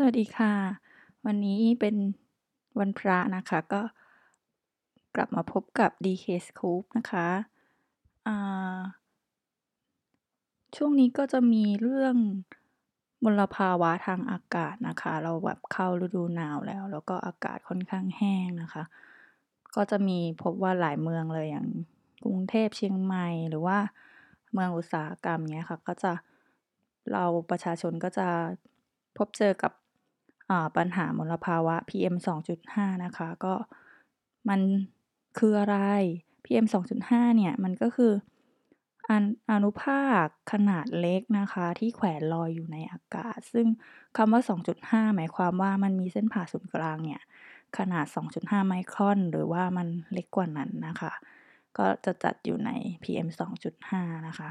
สวัสดีค่ะ วันนี้เป็นวันพระนะคะ ก็กลับมาพบกับ DK Scoop นะคะช่วงนี้ก็จะมีเรื่องมลภาวะทางอากาศนะคะ เราแบบเข้าฤดูหนาวแล้ว แล้วก็อากาศค่อนข้างแห้งนะคะ ก็จะมีพบว่าหลายเมืองเลยอย่างกรุงเทพเชียงใหม่หรือว่าเมืองอุตสาหกรรมเงี้ยค่ะ ก็จะเราประชาชนก็จะพบเจอกับ ปัญหามลภาวะ PM 2.5 นะคะ ก็มันคืออะไร PM 2.5 เนี่ย มันก็คืออนอนุภาคขนาดเล็กนะคะ ที่แขวนลอยอยู่ในอากาศ ซึ่งคำว่า 2.5 หมายความว่ามันมีเส้นผ่าศูนย์กลางเนี่ย ขนาด 2.5 ไมครอน หรือว่ามันเล็กกว่านั้นนะคะ ก็จะจัดอยู่ใน PM 2.5 นะคะ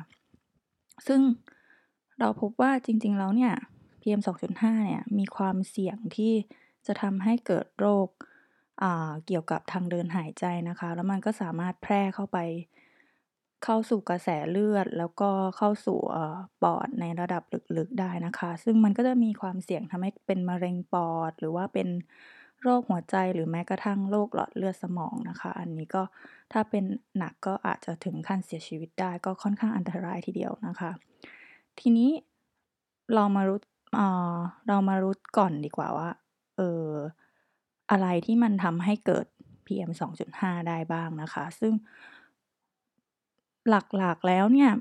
ซึ่งเราพบว่าจริงๆ แล้วเนี่ย PM 2.5 เนี่ยมีความเสี่ยงที่จะทำให้เกิดโรคเกี่ยวกับทางเดินหายใจนะคะ แล้วมันก็สามารถแพร่เข้าไป เข้าสู่กระแสเลือด แล้วก็เข้าสู่ปอดในระดับลึกๆได้นะคะ ซึ่งมันก็จะมีความเสี่ยงทำให้เป็นมะเร็งปอด หรือว่าเป็นโรคหัวใจหรือแม้กระทั่งโรคหลอดเลือดสมองนะคะ อันนี้ก็ถ้าเป็นหนักก็อาจจะถึงขั้นเสียชีวิตได้ก็ค่อนข้างอันตรายทีเดียวนะคะ ทีนี้เรามารู้ อ่าเรามารู้ก่อนดีกว่าว่า เอ่อ อะไรที่มันทำให้เกิด PM 2.5 ได้บ้างนะคะ ซึ่ง หลัก ๆ แล้วเนี่ย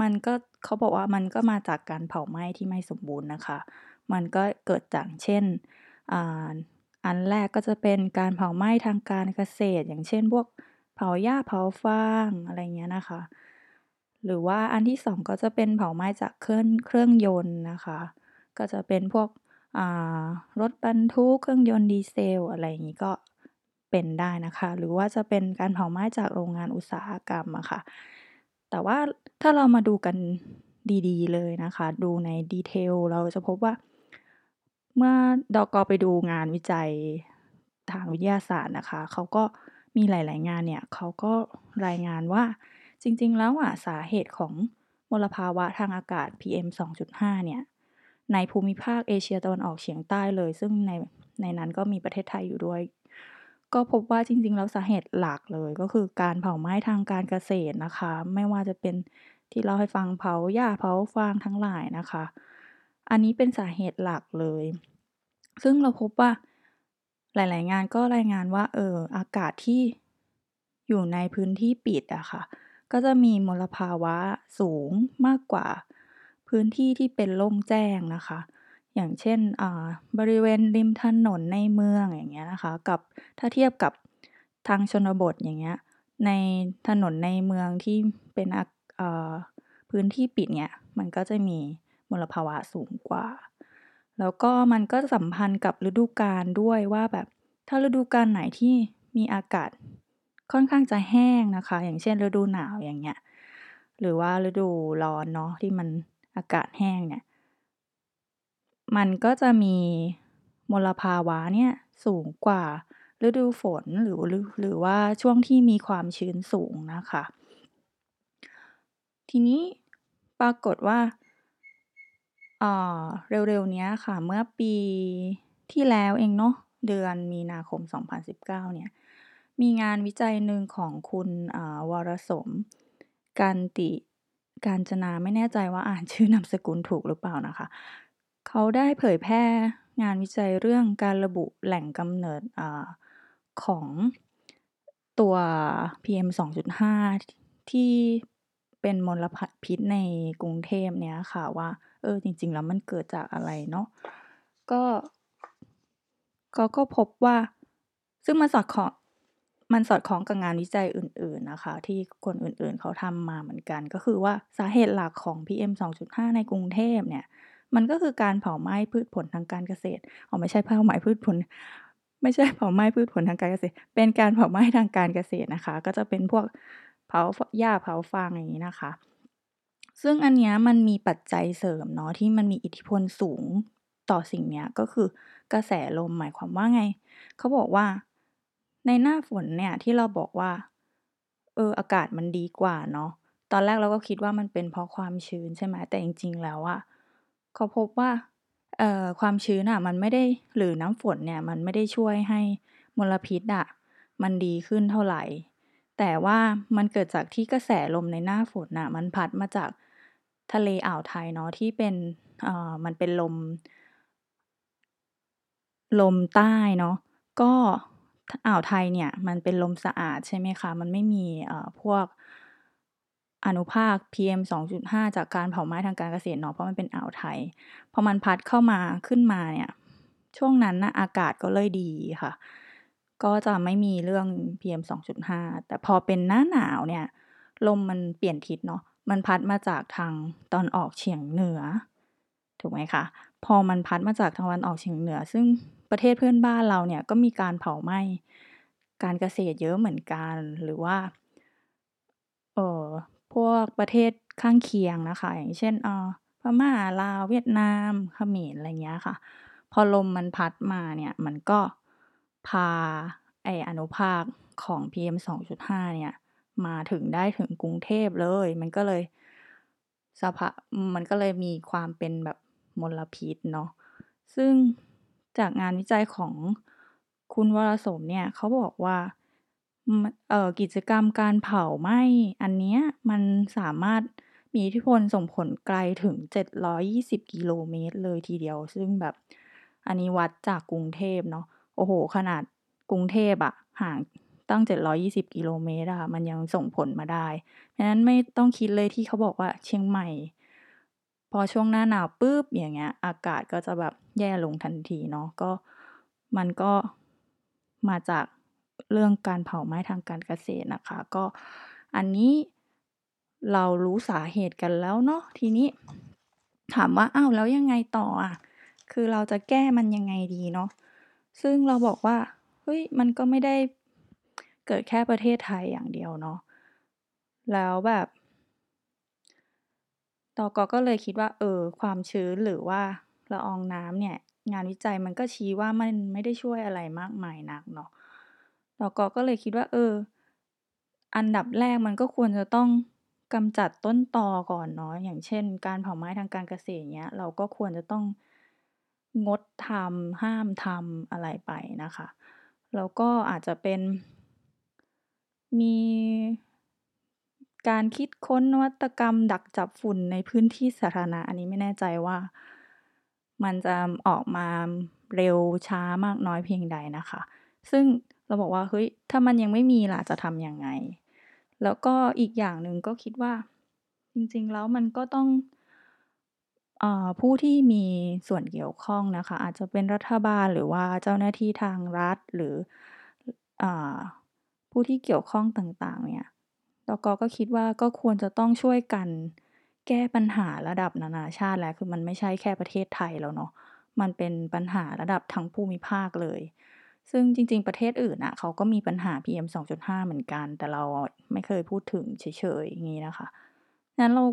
มันก็ เขาบอกว่ามันก็มาจากการเผาไหม้ที่ไม่สมบูรณ์นะคะ มันก็เกิดจาก เช่น อ่า อันแรกก็จะเป็นการเผาไหม้ทางการเกษตร อย่างเช่น พวกเผาหญ้า เผาฟาง อะไรเงี้ยนะคะ หรือว่าอันที่ 2 ก็จะเป็นเผาไหม้จากเครื่อง เครื่องยนต์นะคะ ก็จะเป็นพวกรถบรรทุกเครื่องยนต์ดีเซล อะไรอย่างนี้ก็เป็นได้นะคะ หรือว่าจะเป็นการเผาไหม้จากโรงงานอุตสาหกรรมอะค่ะ แต่ว่าถ้าเรามาดูกันดีๆ เลยนะคะ ดูใน detail เราจะพบว่า เมื่อดอกอ.ไปดูงานวิจัยทางวิทยาศาสตร์นะคะ เขาก็มีหลาย ๆ งานเนี่ยเขาก็รายงานว่าจริง ๆ แล้วอะสาเหตุของมลภาวะทางอากาศ PM 2.5 เนี่ย ในภูมิภาคเอเชียตะวันออกเฉียงใต้เลย ซึ่งในในนั้นก็มีประเทศไทยอยู่ด้วย ก็พบว่าจริง ๆ แล้วสาเหตุหลักเลยก็คือการเผาไหม้ทางการเกษตรนะคะ ไม่ว่าจะเป็นที่เล่าให้ฟังเผาหญ้าเผาฟางทั้งหลายนะคะ อันนี้เป็นสาเหตุหลักเลย ซึ่งเราพบว่าหลาย ๆ งานก็รายงานว่าเอออากาศที่อยู่ในพื้นที่ปิดอะค่ะก็จะมีมลภาวะสูงมากกว่า พื้นที่ที่เป็นโล่งแจ้งนะคะ อย่างเช่นอ่าบริเวณริมถนนในเมืองอย่างเงี้ยนะคะ กับถ้าเทียบกับทางชนบทอย่างเงี้ย ในถนนในเมืองที่เป็นอเอ่อพื้นที่ปิดเนี่ยมันก็จะมีมลภาวะสูงกว่า แล้วก็มันก็สัมพันธ์กับฤดูกาลด้วยว่าแบบถ้าฤดูกาลไหนที่มีอากาศค่อนข้างจะแห้งนะคะ อย่างเช่นฤดูหนาวอย่างเงี้ย หรือว่าฤดูร้อนเนาะที่มัน อากาศแห้งเนี่ยมันก็จะมีมลภาวะเนี่ยสูงกว่าฤดูฝนหรือหรือหรือว่าช่วงที่มีความชื้นสูงนะคะ ทีนี้ปรากฏว่าอ่าเร็วๆเนี้ยค่ะ เมื่อปีที่แล้วเองเนาะเดือนมีนาคม 2019 เนี่ย มีงานวิจัยหนึ่งของคุณอ่าวรสม กันติ กาญจนา ไม่แน่ใจว่าอ่านชื่อนามสกุลถูกหรือเปล่านะคะ เขาได้เผยแพร่งานวิจัยเรื่องการระบุแหล่งกำเนิดอของตัว PM 2.5 ที่เป็นมลพพิษในกรุงเทพเนี้ยค่ะว่า เออจริง ๆ แล้วมันเกิดจากอะไรเนาะก็เขาก็พบว่าซึ่งมันสอดคล้อง มันสอดคล้องกับงานวิจัยอื่นๆนะคะ ที่คนอื่นๆเขาทำมาเหมือนกัน ก็คือว่าสาเหตุหลักของ PM 2.5 ในกรุงเทพเนี่ยมันก็คือการเผาไหม้พืชผลทางการเกษตรอ๋อไม่ใช่เผาไหม้พืชผล ไม่ใช่เผาไหม้พืชผลทางการเกษตร เป็นการเผาไหม้ทางการเกษตรนะคะ ก็จะเป็นพวกเผาหญ้าเผาฟางอย่างงี้นะคะ ซึ่งอันนี้มันมีปัจจัยเสริมเนาะที่มันมีอิทธิพลสูงต่อสิ่งนี้ก็คือกระแสลมหมายความว่าไง เขาบอกว่า ในหน้าฝนเนี่ยที่เราบอกว่า เอออากาศมันดีกว่าเนาะตอนแรกเราก็คิดว่ามันเป็นเพราะความชื้นใช่ไหมแต่จริง ๆ แล้วอะเขาพบว่าเอ่อความชื้นน่ะมันไม่ได้หรือน้ำฝนเนี่ยมันไม่ได้ช่วยให้มลพิษอะมันดีขึ้นเท่าไหร่ แต่ว่ามันเกิดจากที่กระแสลมในหน้าฝนน่ะมันพัดมาจากทะเลอ่าวไทยเนาะที่เป็นเอ่อมันเป็นลม ลมใต้เนาะก็ อ่าวไทยเนี่ยมันเป็นลมสะอาดใช่ไหมคะ มันไม่มีพวกอนุภาค PM 2.5 จากการเผาไหม้ทางการเกษตรเนาะเพราะมันเป็นอ่าวไทย พอมันพัดเข้ามาขึ้นมาเนี่ย ช่วงนั้นนะอากาศก็เลยดีค่ะ ก็จะไม่มีเรื่อง PM 2.5 แต่พอเป็นหน้าหนาวเนี่ย ลมมันเปลี่ยนทิศเนาะมันพัดมาจากทางตะวันออกเฉียงเหนือ ถูกไหมคะ พอมันพัดมาจากตะวันออกเฉียงเหนือ ซึ่ง ประเทศเพื่อนบ้านเราเนี่ยก็มีการเผาไหม้การเกษตรเยอะเหมือนกัน หรือว่าเออพวกประเทศข้างเคียงนะคะ อย่างเช่นเอ่อพม่าลาวเวียดนามเขมรอะไรเงี้ยค่ะ พอลมมันพัดมาเนี่ยมันก็พาไอ้อนุภาคของ PM 2.5 เนี่ย มาถึงได้ถึงกรุงเทพเลย มันก็เลยสภามันก็เลยมีความเป็นแบบมลพิษเนาะซึ่ง จากงานวิจัยของคุณวรสมเนี่ย เขาบอกว่า เอ่อ กิจกรรมการเผาไหม้อันเนี้ย มันสามารถมีอิทธิพลส่งผลไกลถึง 720 กิโลเมตรเลยทีเดียว ซึ่งแบบอันนี้วัดจากกรุงเทพเนาะ โอ้โฮขนาดกรุงเทพอะห่างตั้ง 720 กิโลเมตรอะค่ะมันยังส่งผลมาได้ฉะนั้นไม่ต้องคิดเลยที่เขาบอกว่าเชียงใหม่ พอช่วงหน้าหนาวปุ๊บอย่างเงี้ย อากาศก็จะแบบแย่ลงทันทีเนาะก็มันก็มาจากเรื่องการเผาไหม้ทางการเกษตรนะคะ ก็อันนี้เรารู้สาเหตุกันแล้วเนาะทีนี้ ถามว่าอ้าวแล้วยังไงต่ออะคือเราจะแก้มันยังไงดีเนาะซึ่งเราบอกว่าเฮ้ยมันก็ไม่ได้เกิดแค่ประเทศไทยอย่างเดียวเนาะแล้วแบบ ตก ก็เลยคิดว่า เออ ความชื้น หรือว่าละอองน้ำเนี่ย งานวิจัยมันก็ชี้ว่ามันไม่ได้ช่วยอะไรมากมายนักเนาะ ตก ก็เลยคิดว่า เออ อันดับแรกมันก็ควรจะต้องกำจัดต้นตอก่อนเนาะ อย่างเช่น การเผาไม้ทางการเกษตร อย่างเงี้ย เราก็ควรจะต้องงดทำ ห้ามทำ อะไรไปนะคะ แล้วก็อาจจะเป็น มี การคิดค้นนวัตกรรม ดักจับฝุ่นในพื้นที่สาธารณะ อันนี้ไม่แน่ใจว่า มันจะออกมาเร็วช้ามากน้อยเพียงใดนะคะ ซึ่งเราบอกว่าเฮ้ยถ้ามันยังไม่มีล่ะจะทำยังไง แล้วก็อีกอย่างหนึ่งก็คิดว่า จริงๆแล้วมันก็ต้องอผู้ที่มีส่วนเกี่ยวข้องนะคะ อาจจะเป็นรัฐบาลหรือว่าเจ้าหน้าที่ทางรัฐหรืออผู้ที่เกี่ยวข้องต่างๆเนี่ย กก็คิดว่าก็ควรจะต้องช่วยกันแก้ปัญหาระดับนานาชาติแล้ว คือมันไม่ใช่แค่ประเทศไทยแล้วเนาะ มันเป็นปัญหาระดับทั้งภูมิภาคเลย ซึ่งจริง ๆ ประเทศอื่นน่ะเขาก็มีปัญหา PM 2.5 เหมือนกัน แต่เราไม่เคยพูดถึงเฉยๆอย่างนี้นะคะงั้นเรา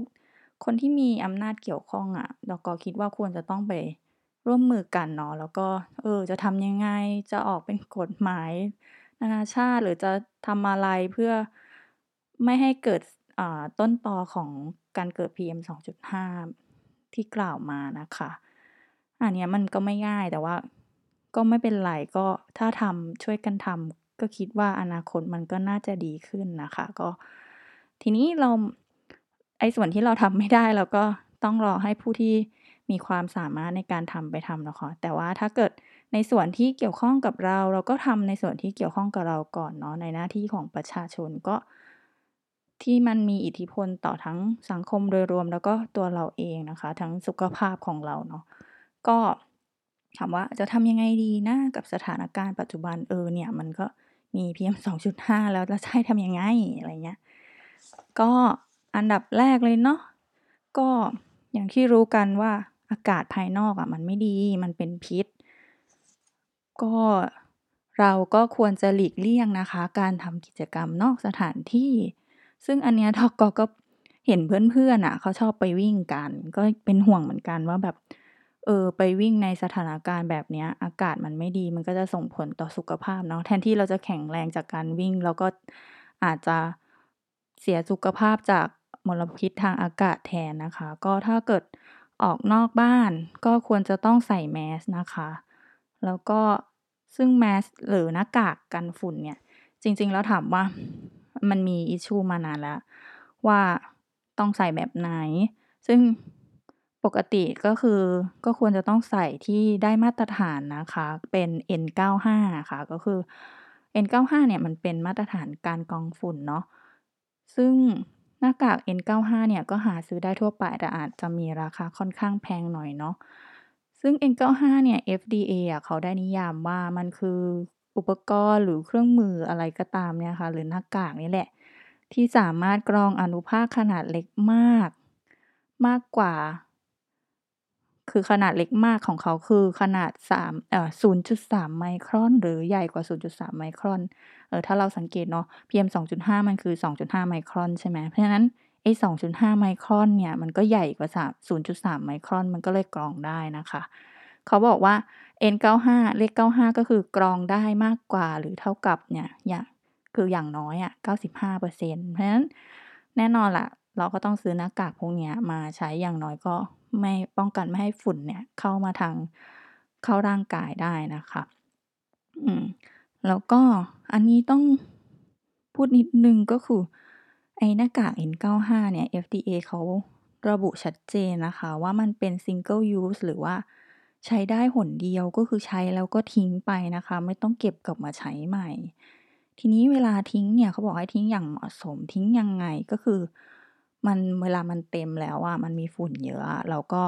คนที่มีอำนาจเกี่ยวข้องอะตกคิดว่าควรจะต้องไปร่วมมือกันเนาะ แล้วก็เออจะทำยังไง จะออกเป็นกฎหมาย นานาชาติหรือจะทำอะไรเพื่อ ไม่ให้เกิดต้นตอของการเกิด PM 2.5 ที่กล่าวมานะคะ อันนี้มันก็ไม่ง่ายแต่ว่าก็ไม่เป็นไรก็ถ้าทำช่วยกันทำก็คิดว่าอนาคตมันก็น่าจะดีขึ้นนะคะ ก็ทีนี้เราไอ้ส่วนที่เราทำไม่ได้เราก็ต้องรอให้ผู้ที่มีความสามารถในการทำไปทำนะคะแต่ว่าถ้าเกิดในส่วนที่เกี่ยวข้องกับเรา เราก็ทำในส่วนที่เกี่ยวข้องกับเราก่อนเนาะในหน้าที่ของประชาชนก็ ที่มันมีอิทธิพลต่อทั้งสังคมโดยรวม แล้วก็ตัวเราเองนะคะ ทั้งสุขภาพของเราเนาะก็ถามว่าจะทำยังไงดีนะกับสถานการณ์ปัจจุบันเออเนี่ย มันก็มี PM 2.5แล้วแล้วจะให้ทำยังไงอะไรเงี้ยก็อันดับแรกเลยเนาะก็อย่างที่รู้กันว่าอากาศภายนอกอะมันไม่ดีมันเป็นพิษ ก็เราก็ควรจะหลีกเลี่ยงนะคะ การทำกิจกรรมนอกสถานที่ ซึ่งอันเนี้ยทกก็เห็นเพื่อนๆน่ะเขาชอบไปวิ่งกัน ก็เป็นห่วงเหมือนกันว่าแบบ เออ ไปวิ่งในสถานการณ์แบบเนี้ย อากาศมันไม่ดีมันก็จะส่งผลต่อสุขภาพเนาะแทนที่เราจะแข็งแรงจากการวิ่งเราก็อาจจะเสียสุขภาพจากมลพิษทางอากาศแทนนะคะ ก็ถ้าเกิดออกนอกบ้านก็ควรจะต้องใส่แมสนะคะ แล้วก็ซึ่งแมสหรือหน้ากากกันฝุ่นเนี่ย จริง ๆ แล้วถามว่า มันมี issue มานานแล้ว ว่าต้องใส่แบบไหน ซึ่งปกติก็คือก็ควรจะต้องใส่ที่ได้มาตรฐานนะคะ เป็น N95 ค่ะ ก็คือ N95 เนี่ยมันเป็นมาตรฐานการกรองฝุ่นเนาะ ซึ่งหน้ากาก N95 เนี่ยก็หาซื้อได้ทั่วไปแต่อาจจะมีราคาค่อนข้างแพงหน่อยเนาะ ซึ่ง N95 เนี่ย FDA อะเขาได้นิยามว่ามันคือ อุปกรณ์หรือเครื่องมืออะไรก็ตามเนี่ยค่ะ หรือหน้ากากนี่แหละ ที่สามารถกรองอนุภาคขนาดเล็กมาก มากกว่า คือขนาดเล็กมากของเขาคือขนาด3เอ่อ0.3 ไมครอน หรือใหญ่กว่า 0.3 ไมครอน เออถ้าเราสังเกตเนาะ PM 2.5 มันคือ 2.5 ไมครอนใช่ไหมเพราะฉะนั้นไอ้2.5 ไมครอนเนี่ย มันก็ใหญ่กว่า3 0.3 ไมครอน มันก็เลยกรองได้นะคะ เขาบอกว่า N95 เลข 95 ก็คือกรองได้มากกว่าหรือเท่ากับเนี่ยอย่างคืออย่างน้อยอะ95%เพราะฉะนั้นแน่นอนแหละเราก็ต้องซื้อหน้ากากพวกเนี้ยมาใช้อย่างน้อยก็ไม่ป้องกันไม่ให้ฝุ่นเนี่ยเข้ามาทางเข้าร่างกายได้นะคะ อืม แล้วก็อันนี้ต้องพูดนิดนึงก็คือไอ้หน้ากาก N95 เนี่ย FDA เขาระบุชัดเจนนะคะ ว่ามันเป็น Single Use หรือว่า ใช้ได้หนเดียว ก็คือใช้แล้วก็ทิ้งไปนะคะ ไม่ต้องเก็บกลับมาใช้ใหม่ ทีนี้เวลาทิ้งเนี่ยเขาบอกให้ทิ้งอย่างเหมาะสมทิ้งยังไงก็คือ มันเวลามันเต็มแล้วอะมันมีฝุ่นเยอะเราก็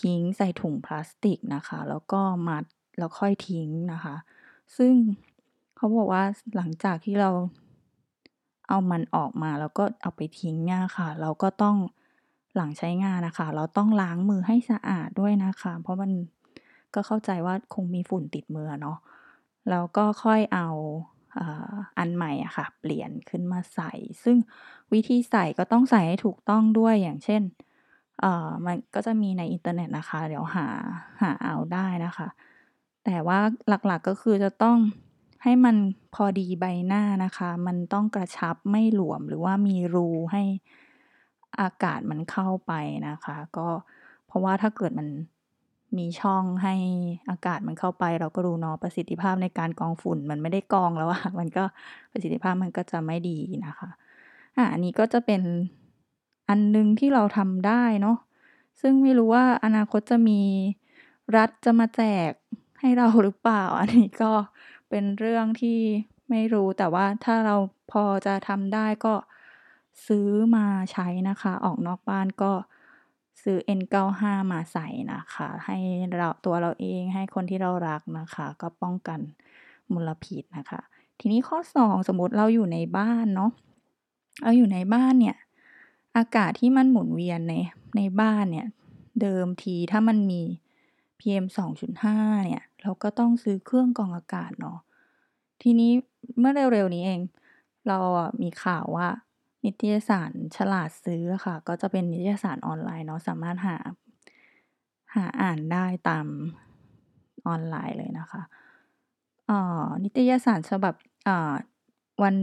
ทิ้งใส่ถุงพลาสติกนะคะ แล้วก็มัดแล้วค่อยทิ้งนะคะ ซึ่งเขาบอกว่าหลังจากที่เราเอามันออกมาแล้วก็เอาไปทิ้งเนี่ยค่ะ เราก็ต้อง หลังใช้งานอะคะ เราต้องล้างมือให้สะอาดด้วยนะคะ เพราะมันก็เข้าใจว่าคงมีฝุ่นติดมือเนาะแล้วก็ค่อยเอาอันใหม่อะค่ะ เปลี่ยนขึ้นมาใส่ ซึ่งวิธีใส่ก็ต้องใส่ให้ถูกต้องด้วยอย่างเช่นมันก็จะมีในอินเทอร์เน็ตนะคะ เดี๋ยวหาหาเอาได้นะคะ แต่ว่าหลักๆก็คือจะต้องให้มันพอดีใบหน้านะคะ มันต้องกระชับไม่หลวมหรือว่ามีรูให้ อากาศมันเข้าไปนะคะ ก็เพราะว่าถ้าเกิดมันมีช่องให้อากาศมันเข้าไป เราก็รู้เนาะประสิทธิภาพในการกองฝุ่นมันไม่ได้กองแล้วอะมันก็ประสิทธิภาพมันก็จะไม่ดีนะคะอาอันนี้ก็จะเป็นอันหนึ่งที่เราทำได้เนาะซึ่งไม่รู้ว่าอนาคตจะมีรัฐจะมาแจกให้เราหรือเปล่า อันนี้ก็เป็นเรื่องที่ไม่รู้แต่ว่าถ้าเราพอจะทำได้ก็ ซื้อมาใช้นะคะ ออกนอกบ้านก็ซื้อ N95 มาใส่นะคะ ให้เราตัวเราเองให้คนที่เรารักนะคะ ก็ป้องกันมลพิษนะคะ ทีนี้ข้อ 2 สมมติเราอยู่ในบ้านเนาะเราอยู่ในบ้านเนี่ย อากาศที่มันหมุนเวียนในในบ้านเนี่ย เดิมทีถ้ามันมี PM 2.5 เนี่ย เราก็ต้องซื้อเครื่องกรองอากาศเนาะทีนี้เมื่อเร็วๆนี้เอง เราอะมีข่าวว่า นิตยสารฉลาดซื้อค่ะ ก็จะเป็นนิตยสารออนไลน์เนาะสามารถหา หาอ่านได้ตามออนไลน์เลยนะคะเอ่อนิตยสารฉบับอ่าวัน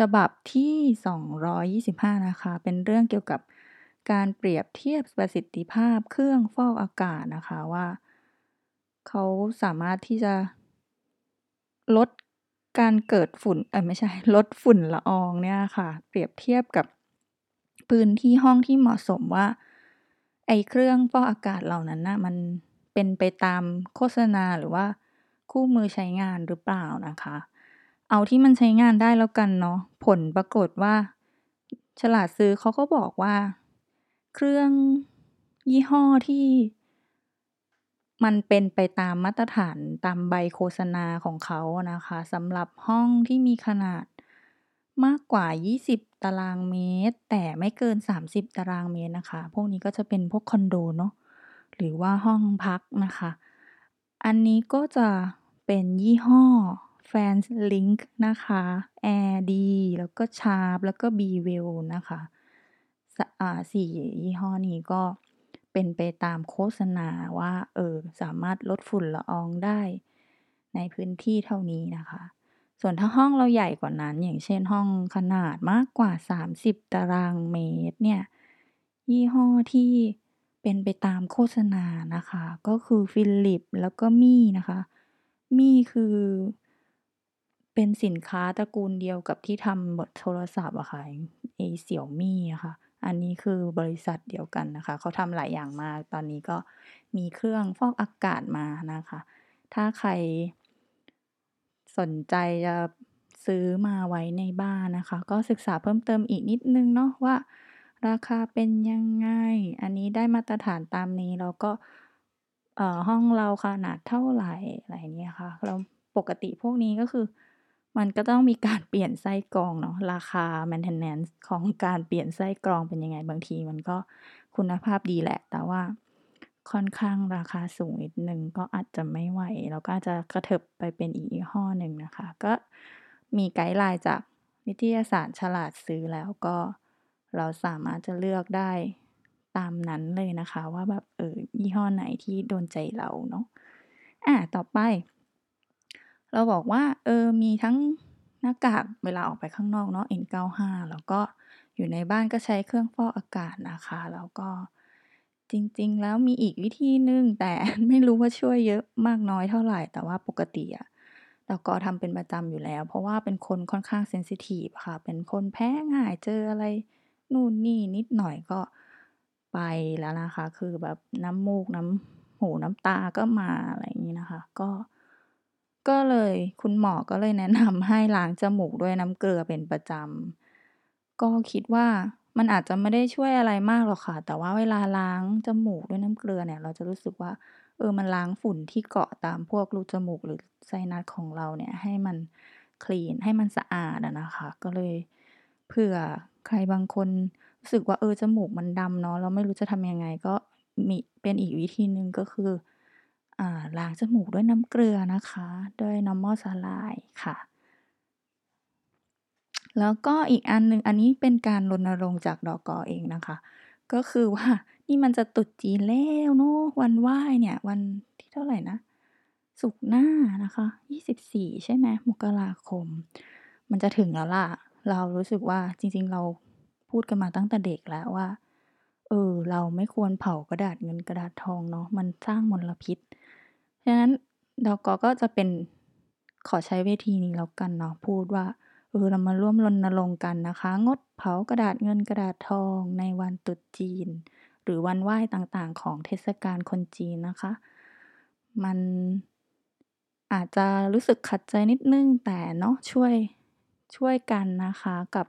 ฉบับที่ 225 นะคะ เป็นเรื่องเกี่ยวกับการเปรียบเทียบประสิทธิภาพเครื่องฟอกอากาศนะคะว่า เขาสามารถที่จะลด การเกิดฝุ่นเอ๊ยไม่ใช่ลดฝุ่นละอองเนี่ยค่ะ เปรียบเทียบกับพื้นที่ห้องที่เหมาะสมว่า ไอ้เครื่องฟอกอากาศเหล่านั้นน่ะมันเป็นไปตามโฆษณาหรือว่าคู่มือใช้งานหรือเปล่านะคะ เอาที่มันใช้งานได้แล้วกันเนาะผลปรากฏว่า ฉลาดซื้อเขาก็บอกว่า เครื่องยี่ห้อที่ มันเป็นไปตามมาตรฐานตามใบโฆษณาของเขานะคะสำหรับห้องที่มีขนาดมากกว่า 20 ตารางเมตร แต่ไม่เกิน 30 ตารางเมตรนะคะ พวกนี้ก็จะเป็นพวกคอนโดเนาะหรือว่าห้องพักนะคะ อันนี้ก็จะเป็นยี่ห้อ Fans Link นะคะ AirD แล้วก็ Sharp แล้วก็ Breville นะคะสอ่ยี่ห้อนี้ก็ เป็นไปตามโฆษณาว่า เออ สามารถลดฝุ่นละอองได้ในพื้นที่เท่านี้นะคะ ส่วนถ้าห้องเราใหญ่กว่านั้น อย่างเช่นห้องขนาดมากกว่า 30 ตารางเมตรเนี่ย ยี่ห้อที่เป็นไปตามโฆษณานะคะ ก็คือ Philips แล้วก็ Mi นะคะ Mi คือ เป็นสินค้าตระกูลเดียวกับที่ทำบบโทรศัพท์อะค่ะไอ้ Xiaomi อะค่ะ อันนี้คือบริษัทเดียวกันนะคะ เขาทำหลายอย่างมาก ตอนนี้ก็มีเครื่องฟอกอากาศมานะคะ ถ้าใครสนใจจะซื้อมาไว้ในบ้านนะคะ ก็ศึกษาเพิ่มเติมอีกนิดนึงเนาะว่า ราคาเป็นยังไง อันนี้ได้มาตรฐานตามนี้แล้วก็ห้องเราขนาดเท่าไหร่อะไรอย่างเงี้ยค่ะแล้วปกติพวกนี้ก็คือ มันก็ต้องมีการเปลี่ยนไส้กรองเนาะราคา maintenance ของการเปลี่ยนไส้กรองเป็นยังไงบางทีมันก็คุณภาพดีแหละ แต่ว่าค่อนข้างราคาสูงนิดหนึ่งก็อาจจะไม่ไหวเราก็จะกระเถิบไปเป็นอีกยี่ห้อหนึ่งนะคะ ก็มีไกด์ไลน์จากนิตยสารฉลาดซื้อแล้วก็เราสามารถจะเลือกได้ตามนั้นเลยนะคะ ว่าแบบเออยี่ห้อไหนที่โดนใจเราเนาะอาต่อไป เราบอกว่าเออมีทั้งหน้ากากเวลาออกไปข้างนอกเนาะ N95 แล้วก็อยู่ในบ้านก็ใช้เครื่องฟอกอากาศนะคะ แล้วก็จริงๆ แล้วมีอีกวิธีหนึ่งแต่ไม่รู้ว่าช่วยเยอะมากน้อยเท่าไหร่ แต่ว่าปกติอะเราก็ทำเป็นประจำอยู่แล้ว เพราะว่าเป็นคนค่อนข้างเซนซิทิฟค่ะ เป็นคนแพ้ง่ายเจออะไรนู่นนี่นิดหน่อยก็ไปแล้วนะคะ คือแบบน้ำมูกน้ำหูน้ำตาก็มาอะไรอย่างงี้นะคะ ก็ ก็เลย คุณหมอก็เลยแนะนำให้ล้างจมูกด้วยน้ำเกลือเป็นประจำ ก็คิดว่ามันอาจจะไม่ได้ช่วยอะไรมากหรอกค่ะ แต่ว่าเวลาล้างจมูกด้วยน้ำเกลือเนี่ย เราจะรู้สึกว่า เออ มันล้างฝุ่นที่เกาะตามพวกรูจมูกหรือไซนัสของเราเนี่ย ให้มันคลีน ให้มันสะอาดอะนะคะ ก็เลยเผื่อใครบางคนรู้สึกว่า เออ จมูกมันดำเนาะ แล้วไม่รู้จะทำยังไง ก็มี เป็นอีกวิธีหนึ่งก็คือ อ่า ล้างจมูกด้วยน้ำเกลือนะคะ ด้วย normal saline ค่ะ แล้วก็อีกอันหนึ่งอันนี้เป็นการรณรงค์จากดอกอ.เองนะคะ ก็คือว่านี่มันจะตรุษจีนแล้วเนาะวันไหว้เนี่ยวันที่เท่าไหร่นะศุกหน้านะคะ24 ใช่ไหมมกราคม มันจะถึงแล้วล่ะ เรารู้สึกว่าจริง ๆ เราพูดกันมาตั้งแต่เด็กแล้วว่า เออ เราไม่ควรเผากระดาษเงินกระดาษทองเนาะ มันสร้างมลพิษ ฉะนั้นดก.ก็จะเป็นขอใช้เวทีนี้แล้วกันเนาะพูดว่าเออเรามาร่วมรณรงค์กันนะคะ งดเผากระดาษเงินกระดาษทองในวันตรุษจีน หรือวันไหว้ต่างๆ ของเทศกาลคนจีนนะคะ มันอาจจะรู้สึกขัดใจนิดนึงแต่เนาะช่วยช่วยกันนะคะกับ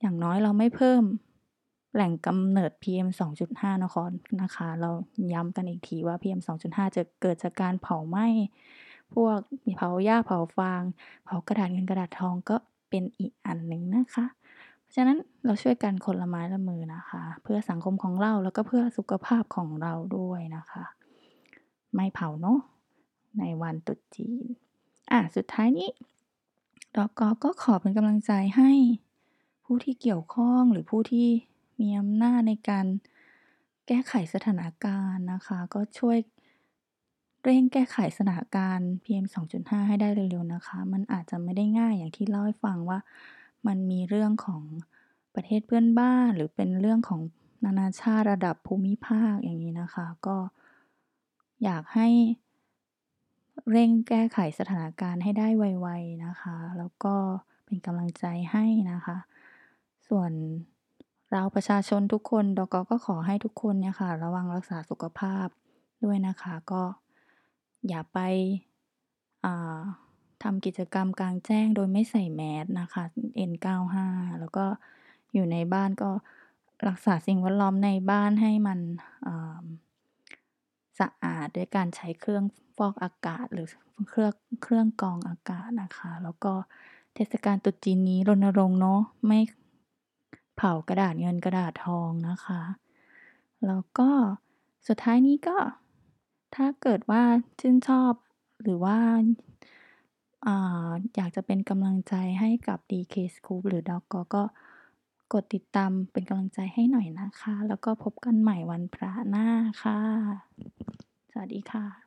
อย่างน้อยเราไม่เพิ่ม แหล่งกำเนิด PM 2.5นครนะคะ เราย้ำกันอีกทีว่า PM 2.5 จะเกิดจากการเผาไหม้พวกเผาหญ้าเผาฟาง เผากระดาษเงินกระดาษทองก็เป็นอีกอันหนึ่งนะคะ เพราะฉะนั้นเราช่วยกันคนละไม้ละมือนะคะ เพื่อสังคมของเราแล้วก็เพื่อสุขภาพของเราด้วยนะคะ ไม่เผาเนาะในวันตรุษจีนอาสุดท้ายนี้ดก.ก็ขอเป็นกำลังใจให้ผู้ที่เกี่ยวข้องหรือผู้ที่ มีอำนาจในการแก้ไขสถานการณ์นะคะ ก็ช่วยเร่งแก้ไขสถานการณ์ PM 2.5 ให้ได้เร็วๆนะคะ มันอาจจะไม่ได้ง่ายอย่างที่เล่าให้ฟังว่า มันมีเรื่องของประเทศเพื่อนบ้าน หรือเป็นเรื่องของนานาชาติระดับภูมิภาคอย่างงี้นะคะ ก็อยากให้เร่งแก้ไขสถานการณ์ให้ได้ไวๆนะคะ แล้วก็เป็นกำลังใจให้นะคะ ส่วน เราประชาชนทุกคนดก.ก็ขอให้ทุกคนเนี่ยค่ะ ระวังรักษาสุขภาพด้วยนะคะก็อย่าไปาทำกิจกรรมกลางแจ้งโดยไม่ใส่แมสนะคะ N95 แล้วก็อยู่ในบ้านก็รักษาสิ่งแวดล้อมในบ้านให้มันสะอาดด้วยการใช้เครื่องฟอกอากาศหรือเครื่องเครื่องกรองอากาศนะคะ แล้วก็เทศกาลตรุษจีนนี้รณรงค์เนาะไม่ เผากระดาษเงินกระดาษทองนะคะ แล้วก็สุดท้ายนี้ก็ถ้าเกิดว่าชื่นชอบหรือว่าอยากจะเป็นกำลังใจให้กับ DK Scoop หรือดอก.ก็กดติดตามเป็นกำลังใจให้หน่อยนะคะ แล้วก็พบกันใหม่วันพระหน้าค่ะ สวัสดีค่ะ